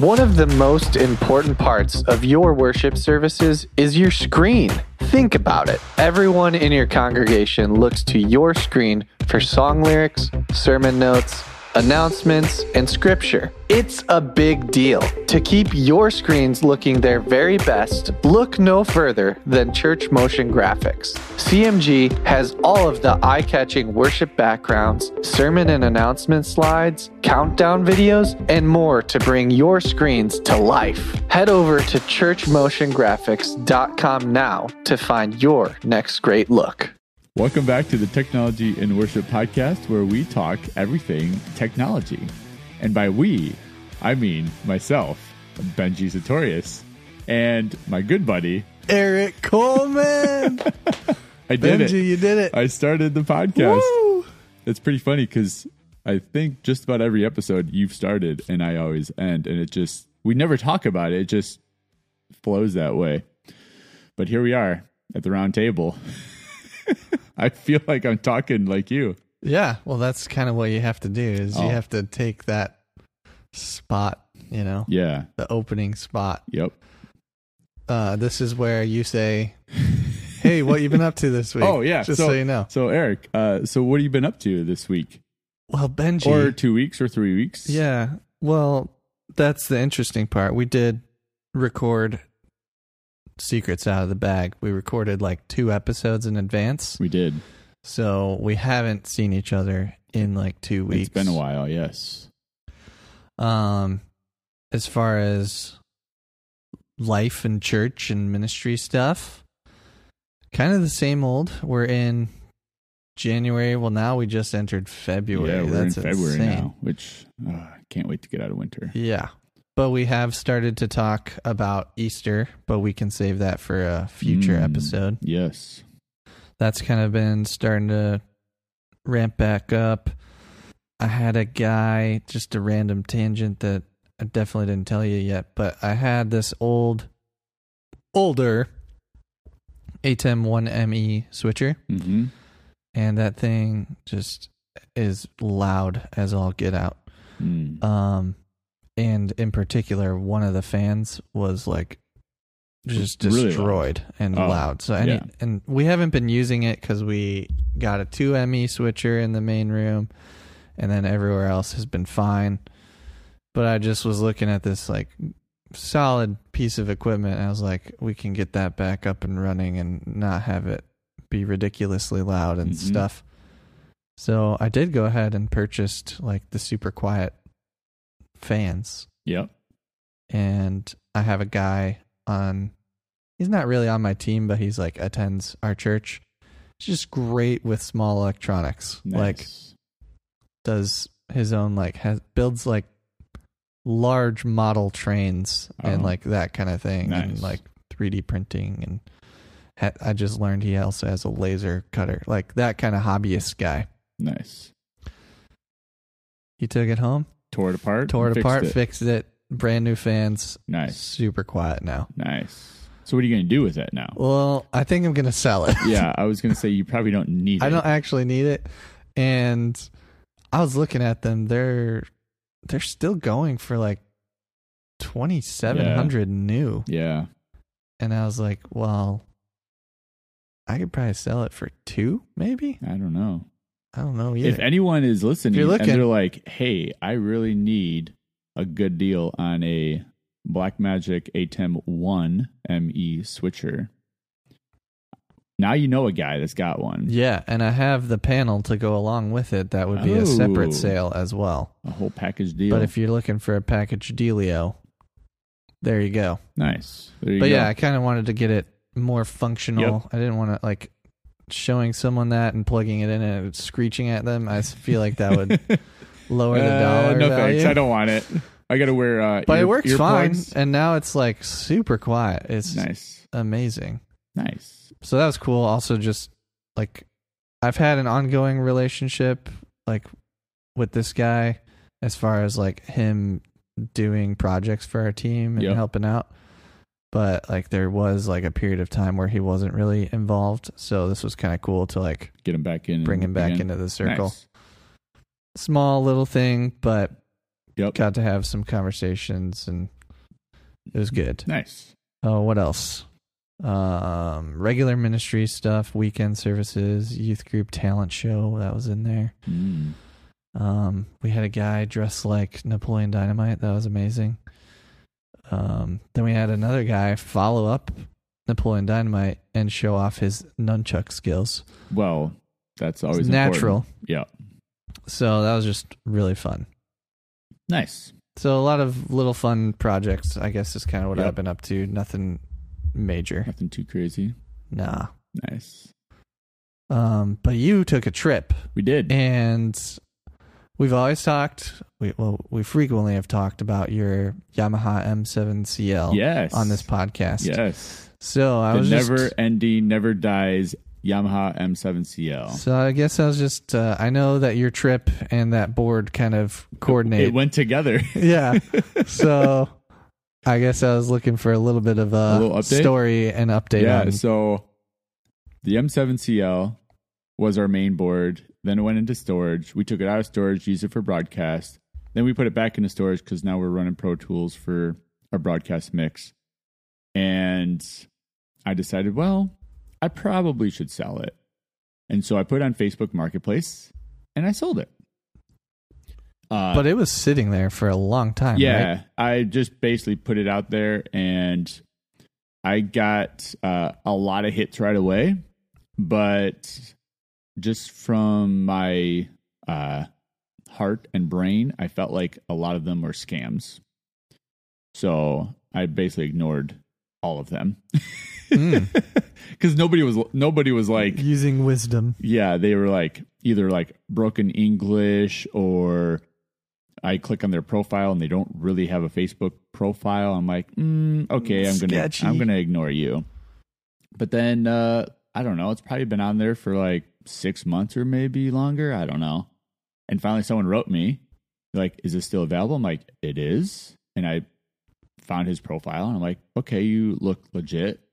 One of the most important parts of your worship services is your screen. Think about it. Everyone in your congregation looks to your screen for song lyrics, sermon notes, announcements, and scripture. It's a big deal. To keep your screens looking their very best, look no further than Church Motion Graphics. CMG has all of the eye catching worship backgrounds, sermon and announcement slides, countdown videos, and more to bring your screens to life. Head over to churchmotiongraphics.com now to find your next great look. Welcome back to the Technology in Worship podcast, where we talk everything technology. And by we, I mean myself, Benjy Sartorius, and my good buddy, Eric Coleman. I did Benjy, it. you did it. I started the podcast. Woo! It's pretty funny because I think just about every episode you've started and I always end. And it just, we never talk about it. It just flows that way. But here we are at the round table. I feel like I'm talking like you. Yeah, well, that's kind of what you have to do is Oh. you have to take that spot, you know, Yeah. the opening spot. Yep. Uh, this is where you say, "Hey, what you been up to this week?" Oh, yeah. just So- so, you know. So, Eric, uh, so what have you been up to this week? Well, Benjy, Or two weeks or three weeks? yeah. Well, that's the interesting part. We did record secrets out of the bag. We recorded like two episodes in advance, We did. so we haven't seen each other in like two weeks. It's been a while, yes. Um, as far as life and church and ministry stuff, kind of the same old. We're in January. Well, now we just entered February. Yeah, we're That's in February insane. now, which uh, I can't wait to get out of winter. Yeah. But we have started to talk about Easter, but we can save that for a future Mm. episode. Yes. That's kind of been starting to ramp back up. I had a guy, just a random tangent that I definitely didn't tell you yet, but I had this old, older ATEM 1ME switcher, hmm and that thing just is loud as all get out. Mm. Um, and in particular, one of the fans was like just Really destroyed and Oh, loud. So any yeah. and we haven't been using it because we got a two ME switcher in the main room, and then everywhere else has been fine. But I just was looking at this like solid piece of equipment. And I was like, we can get that back up and running and not have it be ridiculously loud and Mhm. stuff. So I did go ahead and purchased like the super quiet fans Yep. and I have a guy on he's not really on my team but he's like attends our church. He's just great with small electronics. Like does his own like has builds like large model trains and Oh. like that kind of thing and like 3D printing and ha- I just learned he also has a laser cutter. Like that kind of hobbyist guy. nice. He took it home, Tore it apart. tore it apart, fixed it, brand new fans, Nice. super quiet now. Nice. So what are you going to do with it now? Well, I think I'm gonna sell it. yeah, I was going to say you probably don't need I it. don't actually need it. And I was looking at them. They're they're still going for like twenty seven hundred new. Yeah. And I was like, well, I could probably sell it for two, maybe. I don't know. I don't know If anyone is listening you're and they're like, "Hey, I really need a good deal on a Blackmagic ATEM 1 ME switcher." Now you know a guy that's got one. yeah, and I have the panel to go along with it. That would be a Oh. separate sale as well. A whole package deal. But if you're looking for a package dealio, there you go. nice. There you but go. yeah, I kind of wanted to get it more functional. I didn't want to like showing someone that and plugging it in and screeching at them. I feel like that would lower the Uh, dollar no value. thanks. I don't want it. I got to wear uh but ear- it works fine, and now it's like super quiet. It's Nice. amazing. Nice. So that was cool. Also, just like I've had an ongoing relationship like with this guy as far as like him doing projects for our team and Yep. helping out. But like there was like a period of time where he wasn't really involved. So this was kind of cool to like Get him back in. bring him back again. into the circle. Nice. Small little thing, but Yep. got to have some conversations, and it was good. Nice. Oh, what else? Um, regular ministry stuff, weekend services, youth group talent show that was in there. Mm. Um, we had a guy dressed like Napoleon Dynamite. That was amazing. Um, then we had another guy follow up Napoleon Dynamite and show off his nunchuck skills. Well, that's always natural. Yeah. So that was just really fun. Nice. So a lot of little fun projects, I guess, is kind of what Yep. I've been up to. Nothing major. Nothing too crazy. Nah. Nice. Um, but you took a trip We did. and we've always talked we well we frequently have talked about your Yamaha M7CL yes. on this podcast. Yes. So I the was never just ending, never dies Yamaha M7CL. so I guess I was just uh, I know that your trip and that board kind of coordinate. It went together. yeah. So I guess I was looking for a little bit of a, A story and update yeah. on So the M7CL was our main board. Then it went into storage. We took it out of storage, used it for broadcast. Then we put it back into storage because now we're running Pro Tools for our broadcast mix. And I decided, well, I probably should sell it. And so I put it on Facebook Marketplace and I sold it. Uh, but it was sitting there for a long time. yeah, right? I just basically put it out there and I got uh, a lot of hits right away, but just from my uh, heart and brain, I felt like a lot of them were scams. So I basically ignored all of them Mm. because nobody was nobody was like using wisdom. yeah, they were like either like broken English or I click on their profile and they don't really have a Facebook profile. I'm like, mm, okay, I'm gonna. I'm gonna ignore you. But then uh, I don't know. It's probably been on there for like six months or maybe longer. I don't know. And finally, someone wrote me like, "Is this still available?" I'm like, "It is." And I found his profile and I'm like, "Okay, you look legit."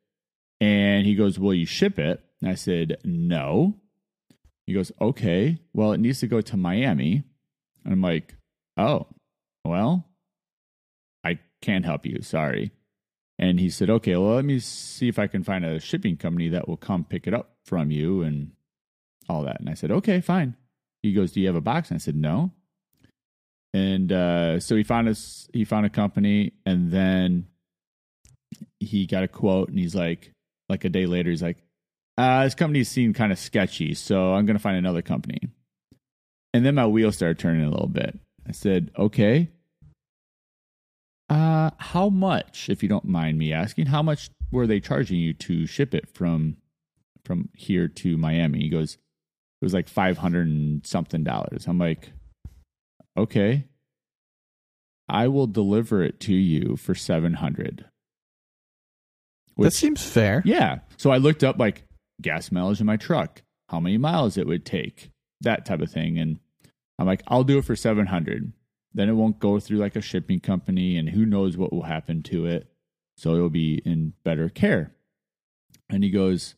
And he goes, Will you ship it? And I said, No. He goes, Okay, well, it needs to go to Miami. And I'm like, Oh, well, I can't help you. Sorry. And he said, Okay, well, let me see if I can find a shipping company that will come pick it up from you and all that. And I said, Okay, fine. He goes, Do you have a box? And I said, No. And uh, so he found us. He found a company, and then he got a quote, and he's like, like a day later, he's like, uh, this company seemed kind of sketchy, so I'm going to find another company. And then my wheels started turning a little bit. I said, okay. Uh, how much, if you don't mind me asking, how much were they charging you to ship it from from here to Miami? He goes, it was like five hundred and something dollars. I'm like, okay. I will deliver it to you for seven hundred. that seems fair. Yeah. So I looked up like gas mileage in my truck, how many miles it would take, that type of thing. And I'm like, I'll do it for 700. Then it won't go through like a shipping company and who knows what will happen to it. So it'll be in better care. And he goes,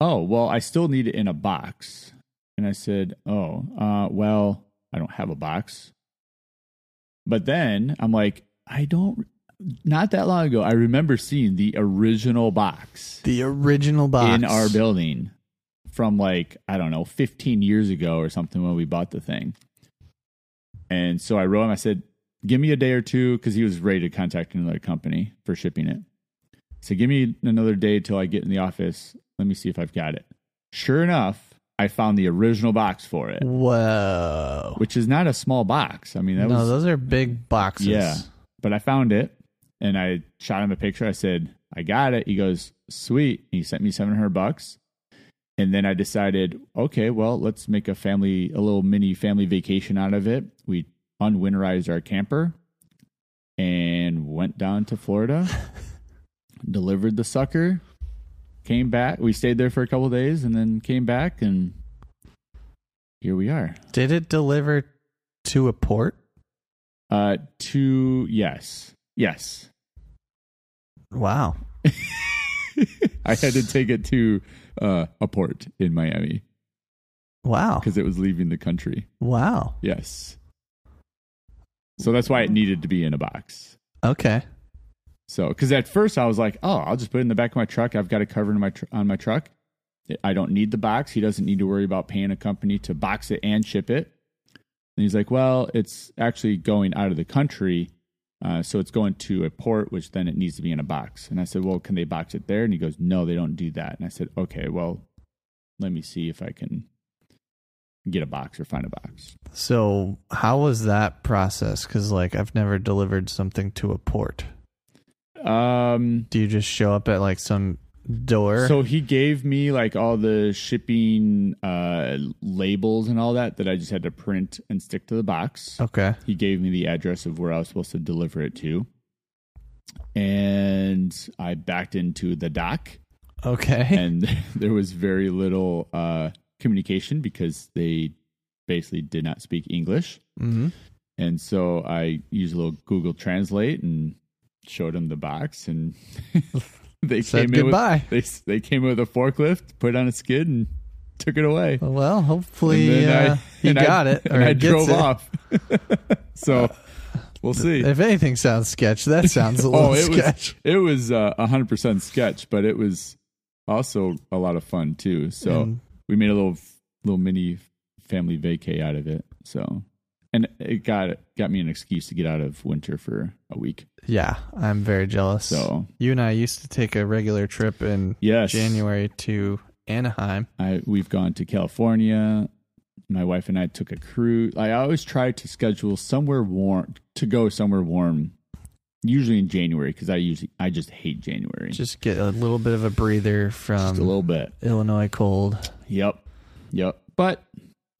Oh, well, I still need it in a box. And I said, Oh, uh, well, I don't have a box. But then I'm like, I don't not that long ago, I remember seeing the original box The original box in our building from like, I don't know, 15 years ago or something when we bought the thing. And so I wrote him, I said, give me a day or two because he was ready to contact another company for shipping it. So give me another day till I get in the office. Let me see if I've got it. Sure enough, I found the original box for it, Whoa. which is not a small box. I mean, that no, was those are big boxes. Yeah. but I found it and I shot him a picture. I said, I got it. He goes, sweet. He sent me 700 bucks. And then I decided, okay, well, let's make a family, a little mini family vacation out of it. We unwinterized our camper and went down to Florida, delivered the sucker, came back. We stayed there for a couple days and then came back and here we are. Did it deliver to a port? Uh, to yes, yes. Wow. I had to take it to uh, a port in Miami Wow. because it was leaving the country. Wow. Yes. So that's why it needed to be in a box. Okay. So, because at first I was like, oh, I'll just put it in the back of my truck. I've got it covered my tr- on my truck. I don't need the box. He doesn't need to worry about paying a company to box it and ship it. And he's like, well, it's actually going out of the country. Uh, so it's going to a port, which then it needs to be in a box. And I said, well, can they box it there? And he goes, no, they don't do that. And I said, okay, well, let me see if I can get a box or find a box. So, how was that process? Because, like, I've never delivered something to a port. Um, Do you just show up at like some door? So he gave me like all the shipping uh, labels and all that that I just had to print and stick to the box. okay. He gave me the address of where I was supposed to deliver it to. And I backed into the dock, Okay. and there was very little uh, communication because they basically did not speak English. hmm And so I used a little Google Translate and showed him the box, and they Said came in with, goodbye. they they came in with a forklift, put it on a skid, and took it away. Well, hopefully uh, he and I- got it or and I drove it. off. so we'll see. If anything sounds sketch, that sounds a little oh, it sketch. was it was uh, a hundred percent sketch, but it was also a lot of fun too. So And- we made a little little mini family vacay out of it. So and it got got me an excuse to get out of winter for a week. Yeah, I'm very jealous. So you and I used to take a regular trip in yes, January to Anaheim. I we've gone to California. My wife and I took a cruise. I always try to schedule somewhere warm to go somewhere warm. Usually in January because I usually I just hate January. Just, Just get a little bit of a breather from a little bit. Illinois cold. Yep, yep. But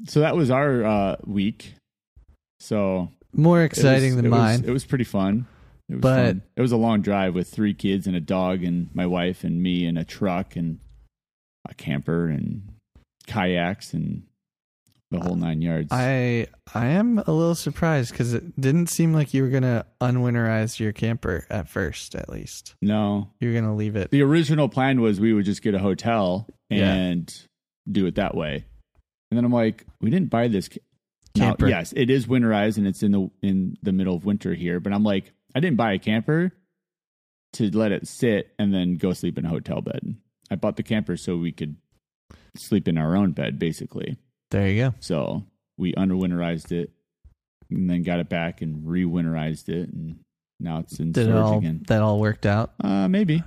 so that was our uh, week. So More exciting was- than it was- mine. it was pretty fun. It was But- fun. it was a long drive with three kids and a dog and my wife and me and a truck and a camper and kayaks and the whole uh, nine yards. I I am a little surprised because it didn't seem like you were gonna unwinterize your camper at first. At least no, you're gonna leave it. the original plan was we would just get a hotel Yeah. and do it that way. And then I'm like, we didn't buy this. Ca- Now, yes, it is winterized and it's in the in the middle of winter here. But I'm like, I didn't buy a camper to let it sit and then go sleep in a hotel bed. I bought the camper so we could sleep in our own bed, basically. There you go. So we underwinterized it and then got it back and re-winterized it, and now it's in Did it storage all again. that all worked out? Uh, maybe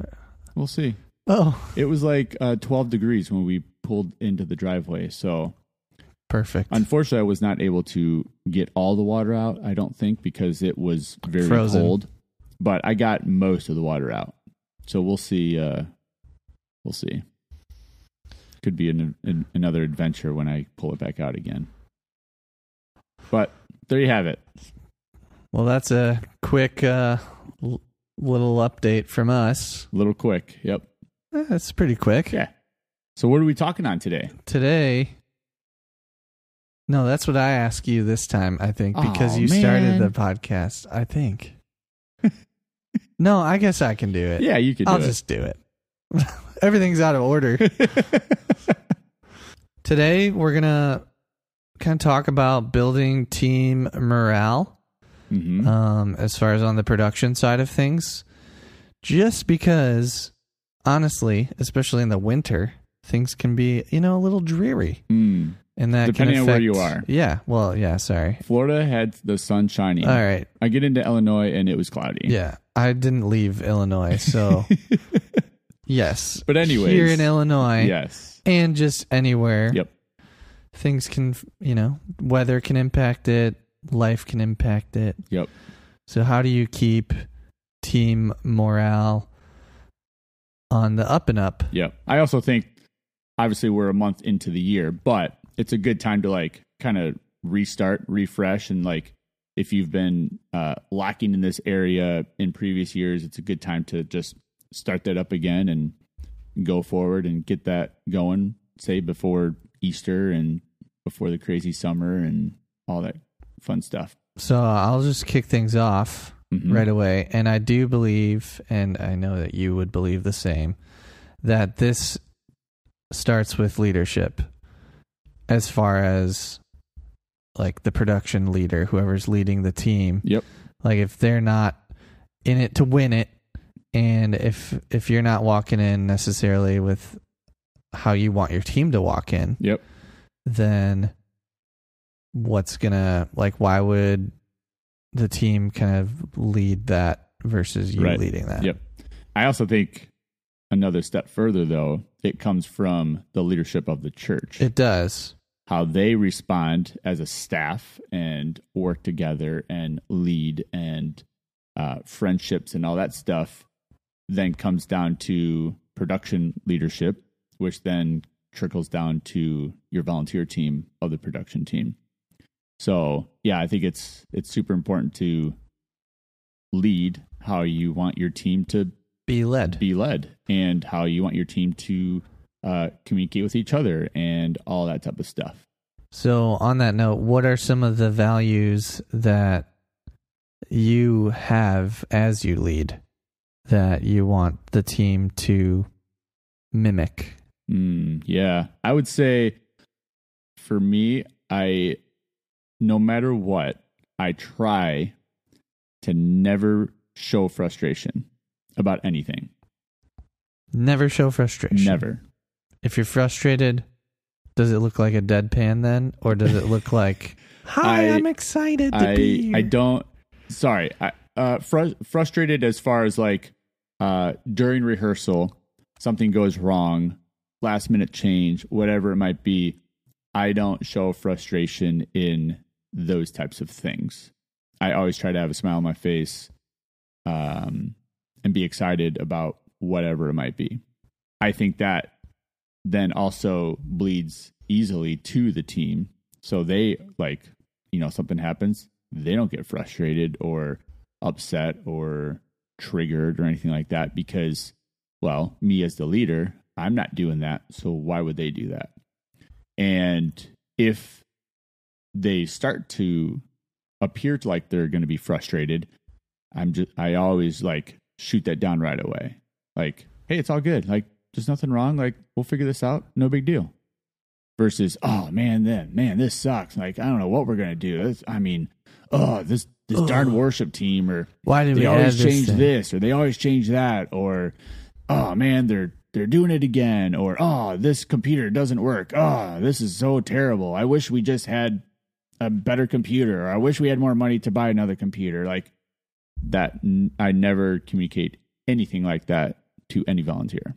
we'll see. Oh, It was like uh, 12 degrees when we pulled into the driveway. So, perfect. unfortunately, I was not able to get all the water out, I don't think, because it was very Frozen. cold. But I got most of the water out. So, we'll see. Uh, we'll see. Could be an, an, another adventure when I pull it back out again. But there you have it. well, that's a quick uh, l- little update from us. A little quick. Yep. Eh, That's pretty quick. Yeah. So, what are we talking on today? Today. No, that's what I ask you this time. I think because Aw, you started man. the podcast. I think. no, I guess I can do it. Yeah, you could do I'll it. just do it. Everything's out of order. Today we're gonna kind of talk about building team morale, hmm um, as far as on the production side of things. Just because, honestly, especially in the winter, things can be you know a little dreary, Mm. And that Depending can on where you are. Yeah. Well, yeah. Sorry. Florida had the sun shining. All right. I get into Illinois and it was cloudy. Yeah. I didn't leave Illinois, so yes. But anyways, here in Illinois, yes. and just anywhere. Yep. Things can, you know, weather can impact it, life can impact it. Yep. So, how do you keep team morale on the up and up? Yep. I also think obviously we're a month into the year, but it's a good time to like kind of restart, refresh and like if you've been uh lacking in this area in previous years, it's a good time to just start that up again and go forward and get that going, say before Easter and before the crazy summer and all that fun stuff. So, I'll just kick things off Mhm. right away. And I do believe, and I know that you would believe the same, that this starts with leadership as far as like the production leader, whoever's leading the team. Yep. Like if they're not in it to win it, and if if you're not walking in necessarily with how you want your team to walk in, Yep. then what's gonna like? Why would the team kind of lead that versus you Right. leading that? Yep. I also think another step further, though, it comes from the leadership of the church. It does. how they respond as a staff and work together and lead and uh, friendships and all that stuff then comes down to production leadership, which then trickles down to your volunteer team of the production team. So yeah, I think it's it's super important to lead how you want your team to Be led. be led and how you want your team to uh, communicate with each other and all that type of stuff. So, on that note, what are some of the values that you have as you lead that you want the team to mimic? Mm, yeah, I would say for me, I no matter what, I try to never show frustration about anything. Never show frustration. Never. If you're frustrated, does it look like a deadpan then, or does it look like, "Hi, I- I'm excited to I be here"? I don't. Sorry, I uh, fr- frustrated as far as like uh, during rehearsal, something goes wrong, last minute change, whatever it might be. I don't show frustration in those types of things. I always try to have a smile on my face, um, and be excited about whatever it might be. I think that then also bleeds easily to the team. So they like, you know, something happens, they don't get frustrated or upset or triggered or anything like that because, well, me as the leader, I'm not doing that. So why would they do that? And if they start to appear to like they're going to be frustrated, I'm just, I always like shoot that down right away. Like, hey, it's all good. Like, there's nothing wrong. Like, we'll figure this out. No big deal. Versus, oh man, then man, this sucks. Like, I don't know what we're gonna do. This, I mean, oh, this this darn worship team, or Why did they we always this change thing? this, or they always change that, or oh man, they're they're doing it again, or oh, this computer doesn't work. Oh, this is so terrible. I wish we just had a better computer, or I wish we had more money to buy another computer. Like that, n- I never communicate anything like that to any volunteer.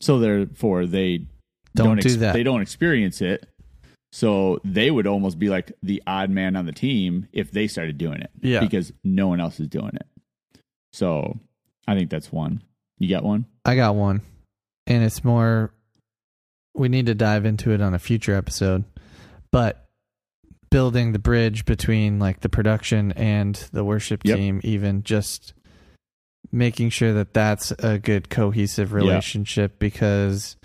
So therefore, they Don't do ex- that. They don't experience it. So they would almost be like the odd man on the team if they started doing it. Yeah. Because no one else is doing it. So I think that's one. You got one? I got one, and it's more. We need to dive into it on a future episode, but building the bridge between like the production and the worship Yep. team, even just making sure that that's a good cohesive relationship because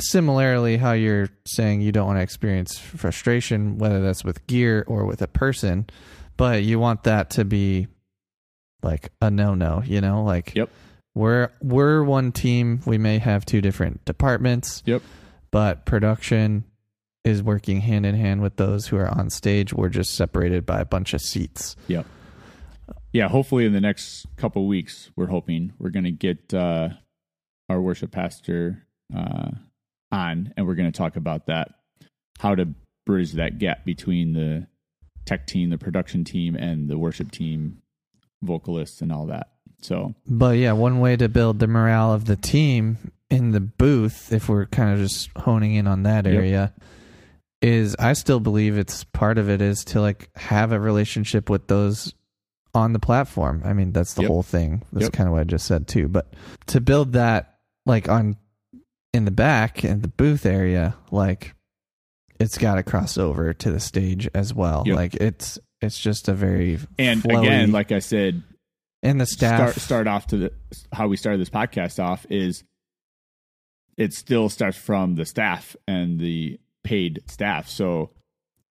similarly how you're saying you don't want to experience frustration whether that's with gear or with a person but you want that to be like a no-no you know like Yep. we're we're one team we may have two different departments Yep. but production is working hand in hand with those who are on stage we're just separated by a bunch of seats Yep. Yeah, hopefully in the next couple weeks, we're hoping we're going to get uh, our worship pastor uh, on, and we're going to talk about that, how to bridge that gap between the tech team, the production team, and the worship team, vocalists, and all that. So, But yeah, one way to build the morale of the team in the booth, if we're kind of just honing in on that Yep. Is I still believe it's part of it is to like have a relationship with those on the platform. I mean, that's the Yep. whole thing. That's Yep. kind of what I just said too. But to build that like on in the back in the booth area, like it's got to cross over to the stage as well. Yep. Like it's it's just a very and flowy- again, like I said, and the staff start start off to the how we started this podcast off is it still starts from the staff and the paid staff. So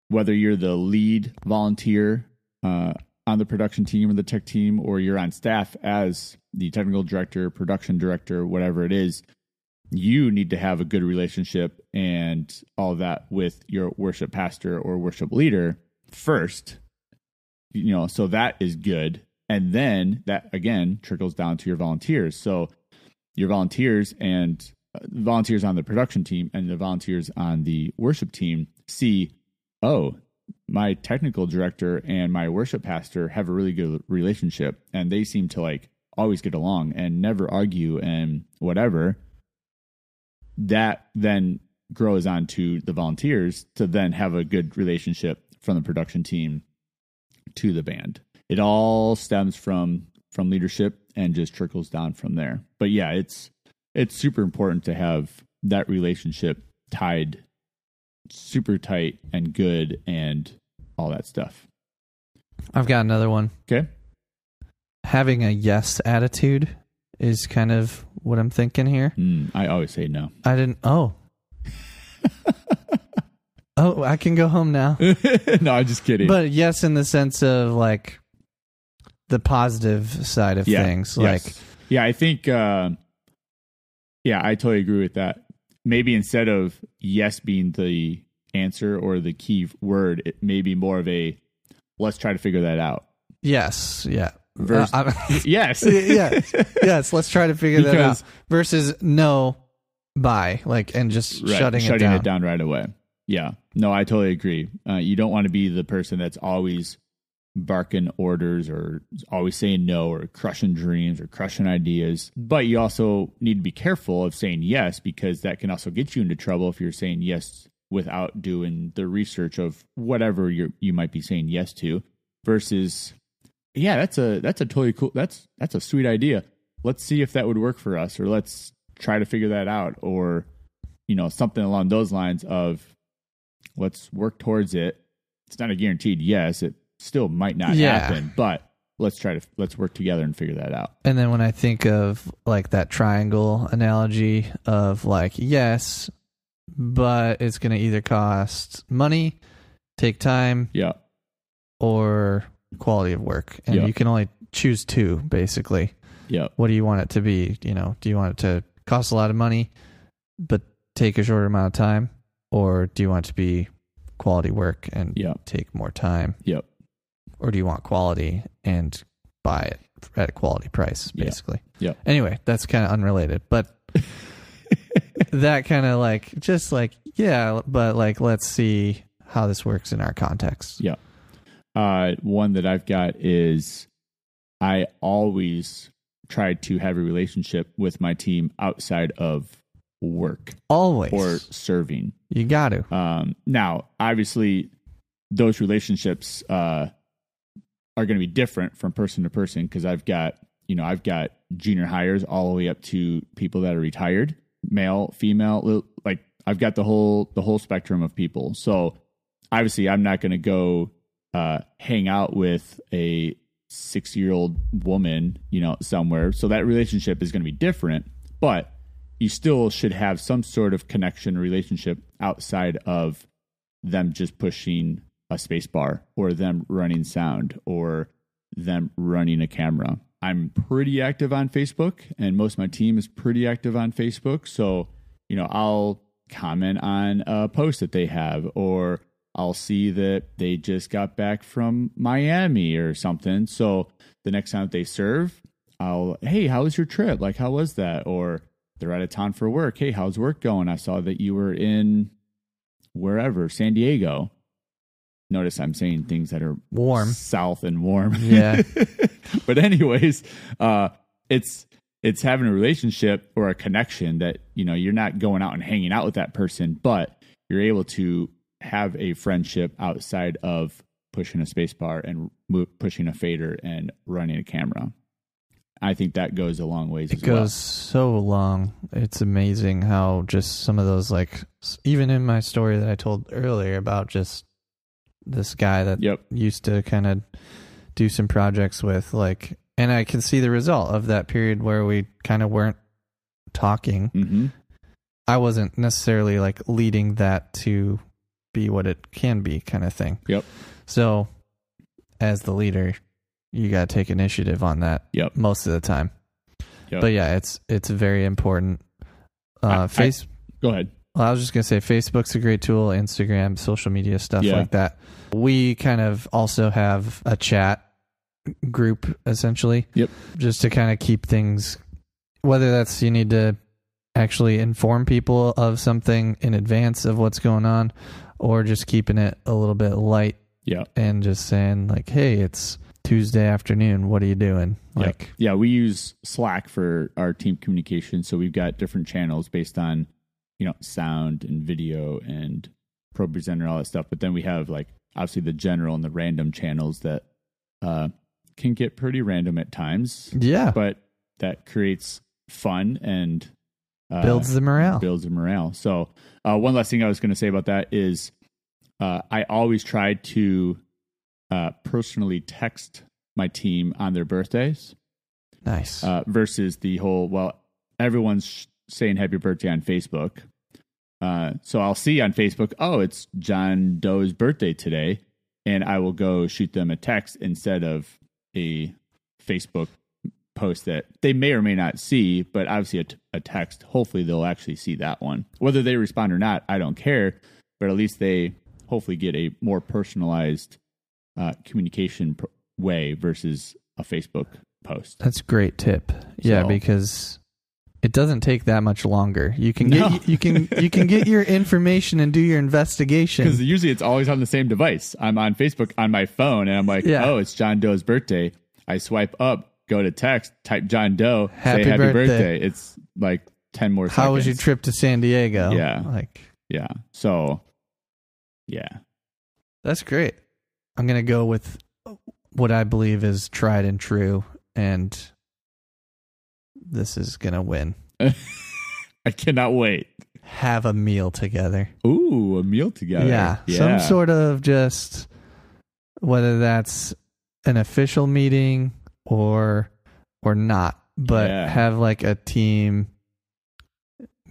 whether you're the lead volunteer uh, on the production team or the tech team, or you're on staff as the technical director, production director, whatever it is, you need to have a good relationship and all that with your worship pastor or worship leader first. You know, so that is good. And then that again trickles down to your volunteers. So your volunteers and volunteers on the production team and the volunteers on the worship team see, oh, my technical director and my worship pastor have a really good relationship and they seem to like always get along and never argue and whatever that then grows on to the volunteers to then have a good relationship from the production team to the band. It all stems from from leadership and just trickles down from there. But yeah it's it's super important to have that relationship tied super tight and good and all that stuff. I've got another one. Okay. Having a yes attitude is kind of what I'm thinking here. Mm, I always say no. I didn't. Oh. oh, I can go home now. no, I'm just kidding. But yes, in the sense of like the positive side of yeah, things. yes. Like, yeah, I think, uh, yeah, I totally agree with that. Maybe instead of yes being the answer or the key word, it may be more of a let's try to figure that out. yes, yeah. Vers- Uh, yes. yes, yes. Let's try to figure that out. Versus no, bye, like, and just Right, shutting, shutting it down. right away. Yeah, no, I totally agree. Uh, you don't want to be the person that's always barking orders or always saying no or crushing dreams or crushing ideas. But you also need to be careful of saying yes because that can also get you into trouble if you're saying yes without doing the research of whatever you you might be saying yes to. Versus, yeah, that's a that's a totally cool. That's that's a sweet idea. Let's see if that would work for us, or let's try to figure that out, or you know something along those lines of let's work towards it. It's not a guaranteed yes. It still might not Yeah. happen, but let's try to let's work together and figure that out. And then when I think of like that triangle analogy of like, yes, but it's going to either cost money, take time, Yeah, or quality of work. And Yeah. you can only choose two, basically. yeah, What do you want it to be? You know, do you want it to cost a lot of money, but take a shorter amount of time? Or do you want it to be quality work and take more time? Yep. Or do you want quality and buy it at a quality price, Yeah. basically? Yeah. Anyway, that's kind of unrelated, but that kind of like, just like, yeah, but like, let's see how this works in our context. yeah. Uh, one that I've got is I always try to have a relationship with my team outside of work Always. or serving. you got to. Um, now, obviously, those relationships uh, are going to be different from person to person because I've got you know I've got junior hires all the way up to people that are retired, male, female, like I've got the whole the whole spectrum of people. So obviously, I'm not going to go uh, hang out with a six year old woman, you know, somewhere. So that relationship is going to be different, but you still should have some sort of connection relationship outside of them just pushing a space bar or them running sound or them running a camera. I'm pretty active on Facebook and most of my team is pretty active on Facebook. So, you know, I'll comment on a post that they have or I'll see that they just got back from Miami or something. So the next time that they serve, I'll, hey, how was your trip? Like, how was that? Or they're out of town for work. Hey, how's work going? I saw that you were in wherever, San Diego. Notice I'm saying things that are Warm. south and warm. Yeah. but anyways, uh, it's it's having a relationship or a connection that you know you're not going out and hanging out with that person, but you're able to have a friendship outside of pushing a space bar and mo- pushing a fader and running a camera. I think that goes a long ways. It as goes well. so long. It's amazing how just some of those, like, even in my story that I told earlier about just this guy that Yep. used to kind of do some projects with, like, and I can see the result of that period where we kind of weren't talking. hmm I wasn't necessarily like leading that to be what it can be, kind of thing. Yep. So, as the leader, you got to take initiative on that Yep. most of the time. Yep. But yeah, it's it's very important. Uh, I- face. Go ahead. Well, I was just gonna say Facebook's a great tool, Instagram, social media stuff Yeah. like that. We kind of also have a chat group essentially. Yep. Just to kind of keep things whether that's you need to actually inform people of something in advance of what's going on or just keeping it a little bit light Yeah. and just saying like, "Hey, it's Tuesday afternoon. What are you doing?" Like, yeah, we use Slack for our team communication. So we've got different channels based on, you know, sound and video and ProPresenter, all that stuff. But then we have like obviously the general and the random channels that uh, can get pretty random at times, yeah, but that creates fun and uh, builds the morale. builds the morale. So uh, one last thing I was going to say about that is uh, I always try to uh, personally text my team on their birthdays nice. uh, versus the whole well everyone's saying happy birthday on facebook. Uh, so i'll see on facebook oh it's john doe's birthday today. And i will go shoot them a text instead of a facebook post that they may or may not see but obviously a, t- a text. Hopefully they'll actually see that one. Whether they respond or not i don't care but at least they hopefully get a more personalized uh, communication pr- way versus a facebook post. That's a great tip. Yeah, because it doesn't take that much longer. You can No. get you can you can get your information and do your investigation. Because usually it's always on the same device. I'm on Facebook on my phone and I'm like, Yeah. oh, it's John Doe's birthday. I swipe up, go to text, type John Doe, Happy say happy birthday. birthday. It's like 10 more seconds. How was your trip to San Diego? Yeah. Like Yeah. So, yeah. that's great. I'm gonna go with what I believe is tried and true, and this is gonna win. I cannot wait. Have a meal together. Ooh, a meal together. Yeah, some sort of just whether that's an official meeting or or not, but Yeah. have like a team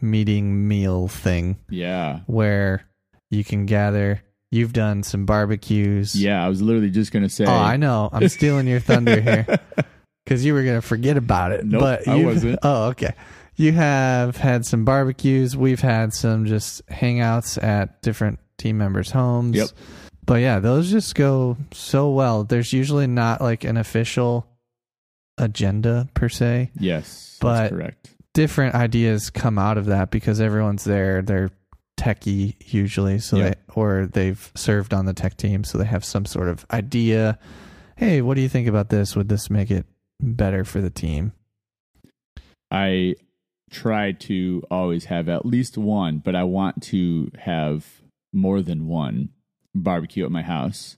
meeting meal thing Yeah. where you can gather. You've done some barbecues. Yeah. I was literally just going to say. Oh, I know. I'm stealing your thunder here because you were gonna forget about it. Nope, but I wasn't. Oh, okay. You have had some barbecues. We've had some just hangouts at different team members' homes. Yep. But yeah, those just go so well. There's usually not like an official agenda per se. Yes. But- that's correct. Different ideas come out of that because everyone's there. They're techie usually, so Yep. they or they've served on the tech team, so they have some sort of idea. Hey, what do you think about this? Would this make it better for the team? I try to always have at least one, but I want to have more than one barbecue at my house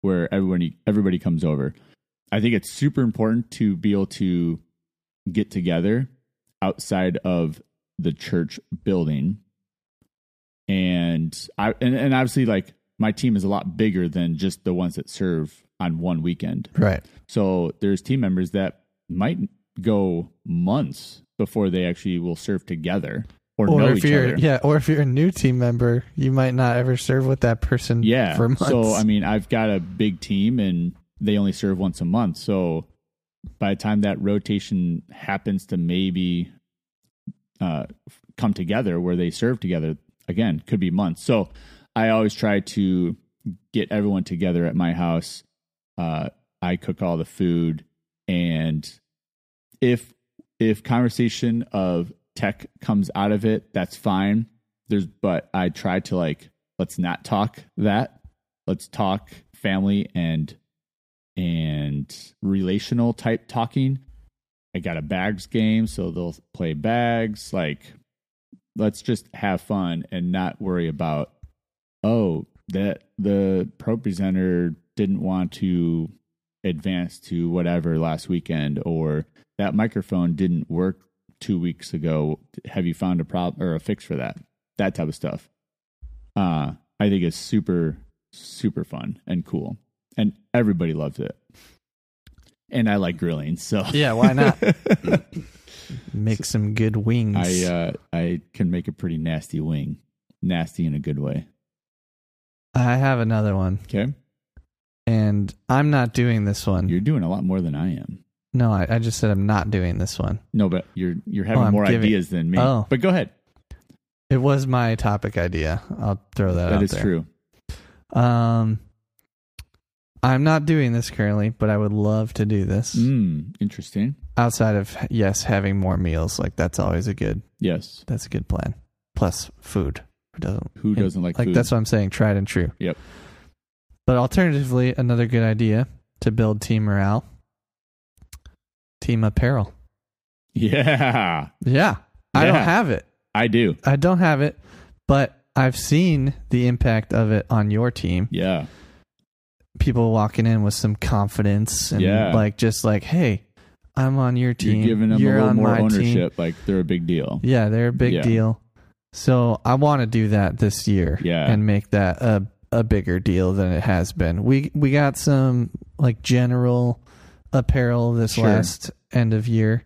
where everybody everybody comes over. I think it's super important to be able to get together outside of the church building. And I and, and obviously like my team is a lot bigger than just the ones that serve on one weekend. Right. So there's team members that might go months before they actually will serve together or, Or know if each you're other. yeah, or if you're a new team member, you might not ever serve with that person Yeah. for months. So I mean, I've got a big team and they only serve once a month. So by the time that rotation happens to maybe uh, come together where they serve together again, could be months. So I always try to get everyone together at my house. Uh, I cook all the food, and if if conversation of tech comes out of it, that's fine. There's, but I try to like let's not talk that. Let's talk family and and relational type talking. I got a bags game, so they'll play bags. Like, let's just have fun and not worry about, oh, that the ProPresenter didn't want to advance to whatever last weekend, or that microphone didn't work two weeks ago. Have you found a problem or a fix for that? That type of stuff. Uh, I think it's super, super fun and cool. And everybody loves it. And I like grilling, so yeah, why not? Make some good wings. I uh, I can make a pretty nasty wing, nasty in a good way. I have another one, Okay, and I'm not doing this one. you're doing a lot more than I am. no, I, I just said I'm not doing this one. No, but you're you're having I'm more giving- ideas than me. Oh. But go ahead. It was my topic idea. I'll throw that, That out is there. true. Um, I'm not doing this currently, but I would love to do this. Mm, interesting. Outside of yes, having more meals, like that's always a good. Yes. That's a good plan. Plus food. Who doesn't? Who doesn't like, like food? that's what I'm saying. Tried and true. Yep. But alternatively, another good idea to build team morale. Team apparel. yeah, Yeah, I don't Yeah. have it. I do. I don't have it, but I've seen the impact of it on your team. Yeah. People walking in with some confidence and Yeah. like just like, hey, I'm on your team. You're giving them a little on more my team. ownership. Like they're a big deal. Yeah, they're a big Yeah. deal. So I want to do that this year. Yeah. and make that a a bigger deal than it has been. We we got some like general apparel this Sure. last end of year,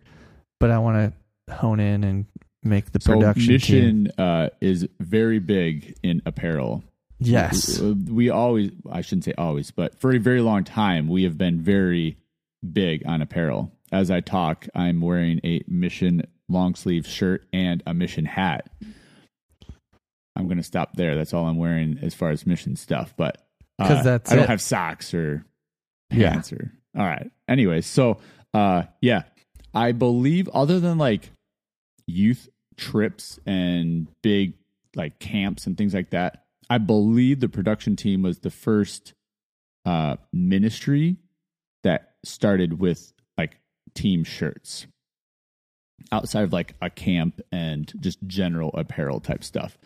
but I want to hone in and make the So production. Mission uh, is very big in apparel. Yes. We, we always, I shouldn't say always, but for a very long time, we have been very big on apparel. As I talk, I'm wearing a Mission long sleeve shirt and a Mission hat. I'm going to stop there. That's all I'm wearing as far as Mission stuff. But uh, 'Cause that's I don't it. have socks or Yeah. pants or. All right. Anyways, so uh, yeah, I believe other than like youth trips and big like camps and things like that. I believe the production team was the first uh, ministry that started with like team shirts outside of like a camp and just general apparel type stuff.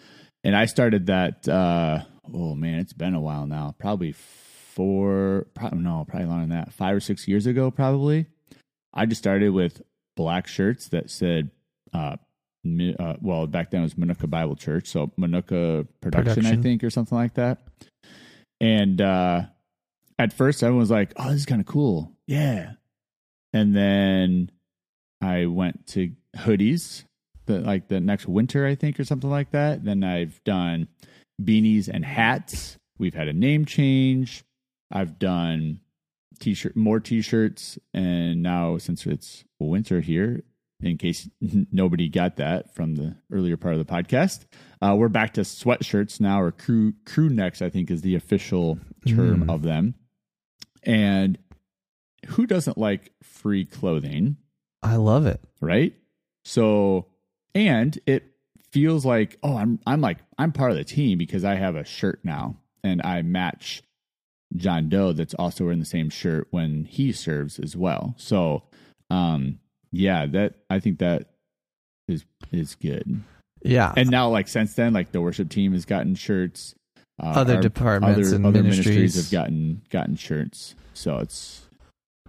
And I started that. Uh, oh man, it's been a while now. Probably four. Probably no, probably longer than that. Five or six years ago, probably. I just started with black shirts that said uh, Mi- uh, well, back then it was Manuka Bible Church, so Manuka Production, I think, or something like that. And uh, at first, everyone was like, "Oh, this is kind of cool, yeah." And then I went to hoodies, the, like the next winter, I think, or something like that. Then I've done beanies and hats. We've had a name change. I've done t-shirt, more t-shirts, and now since it's winter here, in case nobody got that from the earlier part of the podcast. Uh, we're back to sweatshirts now, or crew crew necks, I think is the official term Mm. of them. And who doesn't like free clothing, I love it. right? So, and it feels like, oh, I'm I'm like I'm part of the team because I have a shirt now, and I match John Doe that's also wearing the same shirt when he serves as well. So, um, yeah, that I think that is is good. Yeah. And now, like since then, like the worship team has gotten shirts. Uh, Other departments and other ministries. have gotten gotten shirts. So it's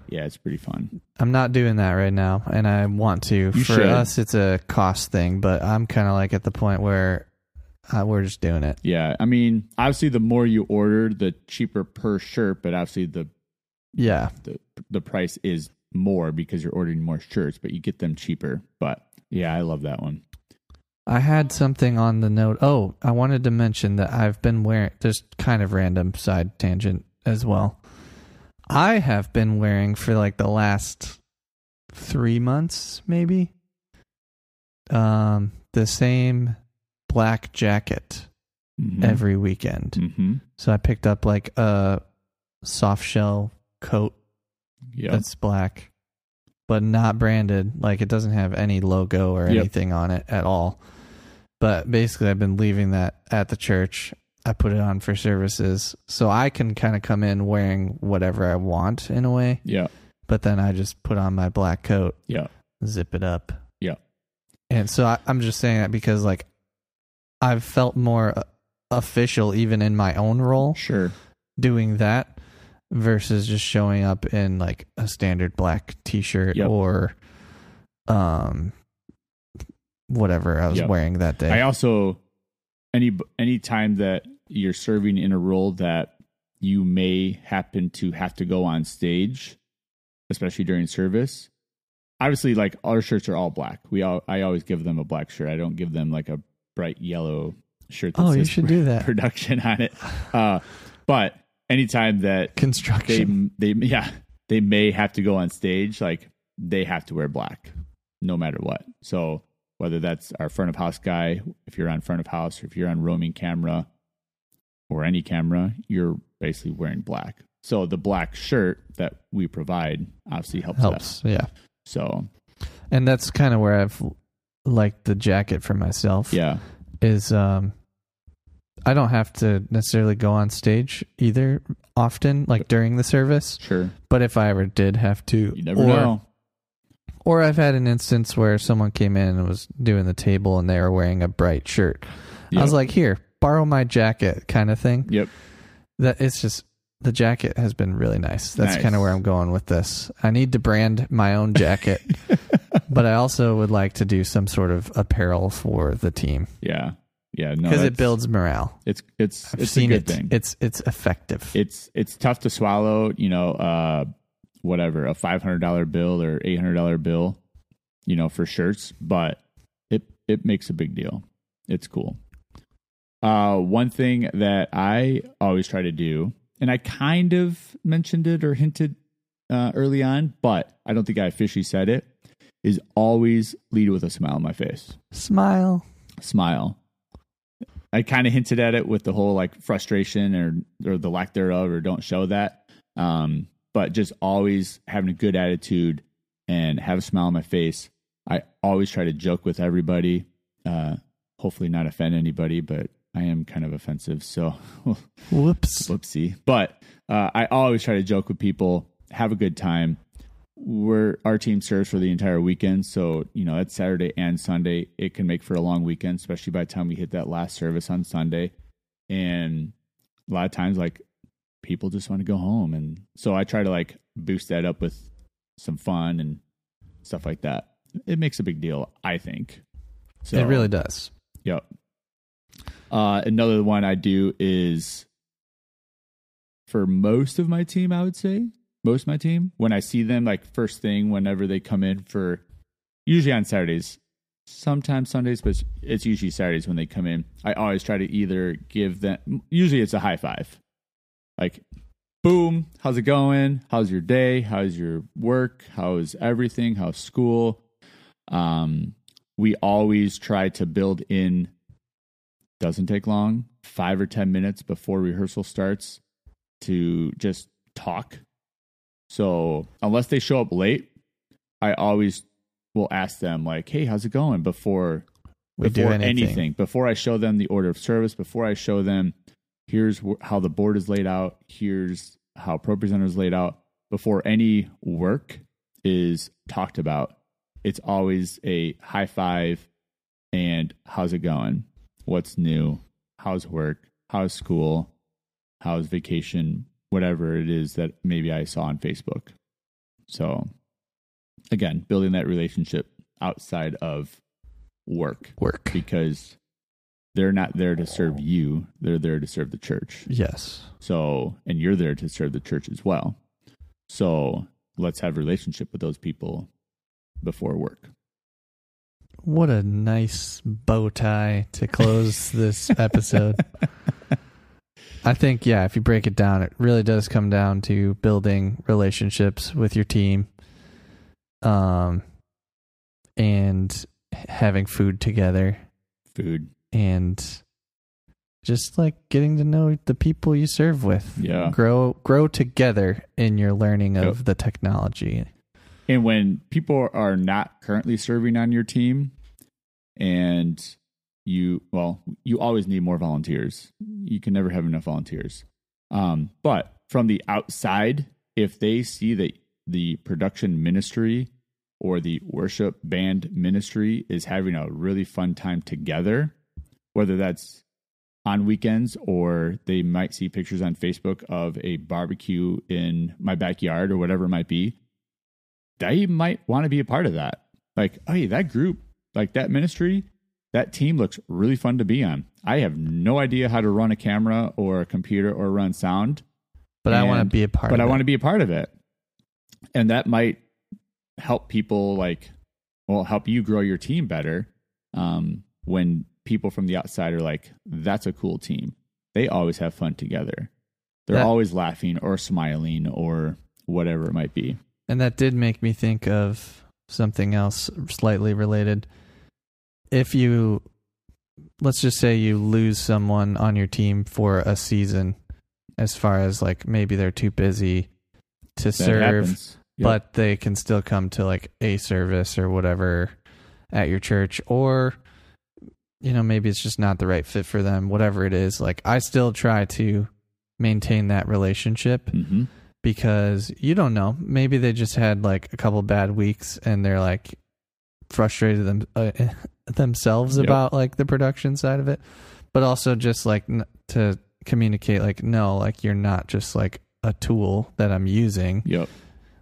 yeah, it's pretty fun. I'm not doing that right now, and I want to. You For should. us, it's a cost thing, but I'm kind of like at the point where uh, we're just doing it. Yeah, I mean, obviously, the more you order, the cheaper per shirt. But obviously, the Yeah. the the price is more because you're ordering more shirts, but you get them cheaper. But yeah, I love that one. I had something on the note. Oh, I wanted to mention that I've been wearing just kind of random side tangent as well. I have been wearing for like the last three months, maybe, um, the same black jacket Mhm. every weekend. Mhm. So I picked up like a soft shell coat Yeah, that's black, but not branded. Like it doesn't have any logo or Yep. anything on it at all. But basically, I've been leaving that at the church. I put it on for services, so I can kind of come in wearing whatever I want in a way. yeah, But then I just put on my black coat, yeah, zip it up, yeah. and so I, I'm just saying that because like I've felt more uh, official even in my own role Sure. doing that versus just showing up in like a standard black t-shirt Yep. or um whatever I was Yep. wearing that day. I also any any time that you're serving in a role that you may happen to have to go on stage, especially during service. Obviously, like our shirts are all black. We all I always give them a black shirt. I don't give them like a bright yellow shirt. Oh, you should do that. production on it. Uh, but anytime that they Construction. they yeah they may have to go on stage like they have to wear black no matter what so whether that's our front of house guy, if you're on front of house, or if you're on roaming camera or any camera, you're basically wearing black. So the black shirt that we provide obviously helps, us. Helps. Yeah. So And that's kind of where I've liked the jacket for myself. yeah, Is um I don't have to necessarily go on stage either often, like during the service. sure. But if I ever did have to, You never or, know. Or I've had an instance where someone came in and was doing the table and they were wearing a bright shirt. I was like, "Here, borrow my jacket," kind of thing. Yep. That it's just the jacket has been really nice. That's Nice. kind of where I'm going with this. I need to brand my own jacket, but I also would like to do some sort of apparel for the team Yeah. Yeah. No, because it builds morale. It's it's I've it's seen a good it. thing. It's it's effective. it's it's tough to swallow. You know, uh, whatever a five hundred dollar bill or eight hundred dollar bill, you know, for shirts, but it it makes a big deal. It's cool. Uh, one thing that I always try to do, and I kind of mentioned it or hinted uh, early on, but I don't think I officially said it, is always lead with a smile on my face Smile. smile. I kind of hinted at it with the whole like frustration or or the lack thereof or don't show that. Um, but just always having a good attitude and have a smile on my face. I always try to joke with everybody. Uh, hopefully not offend anybody, but I am kind of offensive, so Whoops. whoopsie. But uh, I always try to joke with people, have a good time. We're our team serves for the entire weekend, so you know it's Saturday and Sunday. It can make for a long weekend, especially by the time we hit that last service on Sunday. And a lot of times, like people just want to go home, and so I try to like boost that up with some fun and stuff like that. It makes a big deal, I think. So it really does. Yep. Uh, another one I do is for most of my team, I would say, most of my team, when I see them like first thing, whenever they come in for usually on Saturdays, sometimes Sundays, but it's- usually Saturdays when they come in. I always try to either give them, usually it's a high five. Like, boom, how's it going? How's your day? How's your work? How's everything? How's school? Um, we always try to build in doesn't take long five or ten minutes before rehearsal starts to just talk. So unless they show up late i always will ask them like hey how's it going? before We do before anything. before i show them the order of service before i show them here's wh- how the board is laid out. Here's how ProPresenter is laid out. Before any work is talked about it's always a high five and how's it going what's new how's work how's school how's vacation whatever it is that maybe i saw on facebook. So again building that relationship outside of work. Work. because they're not there to serve you they're there to serve the church. Yes. so and you're there to serve the church as well. So let's have a relationship with those people before work What a nice bow tie to close this episode. I think, yeah, if you break it down, it really does come down to building relationships with your team, um, and having food together, food and just like getting to know the people you serve with. Yeah. grow grow together in your learning of Yep. the technology. And when people are not currently serving on your team and you, well, you always need more volunteers. You can never have enough volunteers. Um, but from the outside, if they see that the production ministry or the worship band ministry is having a really fun time together, whether that's on weekends or they might see pictures on Facebook of a barbecue in my backyard or whatever it might be, they might want to be a part of that. Like, hey, that group, like that ministry, that team looks really fun to be on. I have no idea how to run a camera or a computer or run sound, But I want to be a part but I want to be a part of it. And that might help people like, well, help you grow your team better. Um, when people from the outside are like, that's a cool team. They always have fun together. They're That- always laughing or smiling or whatever it might be. And that did make me think of something else slightly related. if you let's just say you lose someone on your team for a season as far as like maybe they're too busy to That serve. Yep. but they can still come to like a service or whatever at your church or you know maybe it's just not the right fit for them whatever it is like i still try to maintain that relationship Mhm. Because you don't know maybe they just had like a couple bad weeks and they're like frustrated them uh, themselves Yep. about like the production side of it but also just like n- to communicate like no like you're not just like a tool that i'm using Yep.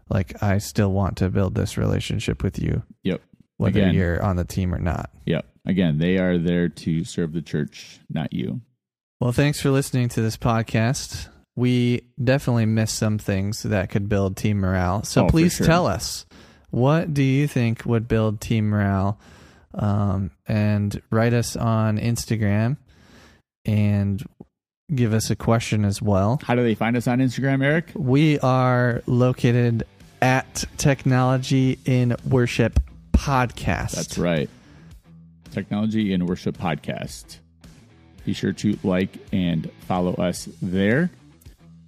like I still want to build this relationship with you. Yep. Whether Again. you're on the team or not. Yep. Again, they are there to serve the church, not you. Well, thanks for listening to this podcast. We definitely missed some things that could build team morale. So Oh, please sure. tell us what do you think would build team morale? Um, and write us on Instagram and give us a question as well. How do they find us on Instagram, Eric? We are located at Technology in Worship Podcast. That's right. Technology in Worship Podcast. Be sure to like and follow us there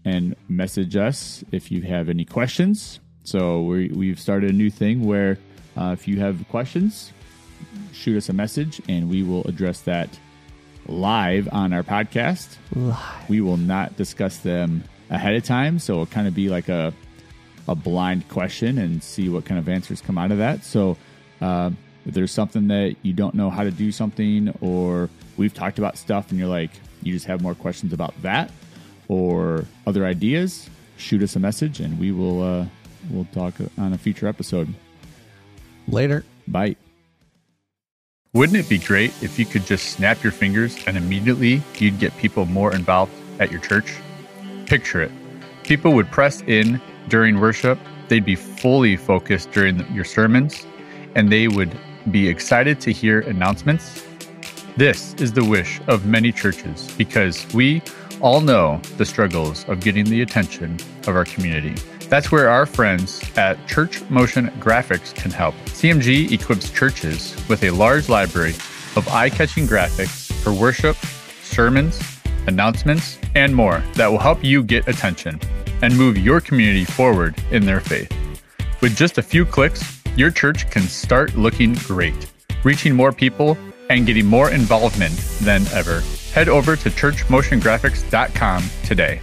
and message us if you have any questions. So we, we've started a new thing where uh, if you have questions, shoot us a message and we will address that live on our podcast. Live. We will not discuss them ahead of time, so it'll kind of be like a a blind question and see what kind of answers come out of that. So, uh, if there's something that you don't know how to do something, or we've talked about stuff and you're like, you just have more questions about that, or other ideas, shoot us a message and we will uh, we'll talk on a future episode. Later. Bye. Wouldn't it be great if you could just snap your fingers and immediately you'd get people more involved at your church? Picture it. People would press in during worship, they'd be fully focused during your sermons, and they would be excited to hear announcements. This is the wish of many churches because we all know the struggles of getting the attention of our community. That's where our friends at Church Motion Graphics can help. CMG equips churches with a large library of eye catching graphics for worship, sermons, announcements, and more that will help you get attention and move your community forward in their faith. With just a few clicks, your church can start looking great, reaching more people and getting more involvement than ever. Head over to churchmotiongraphics.com today.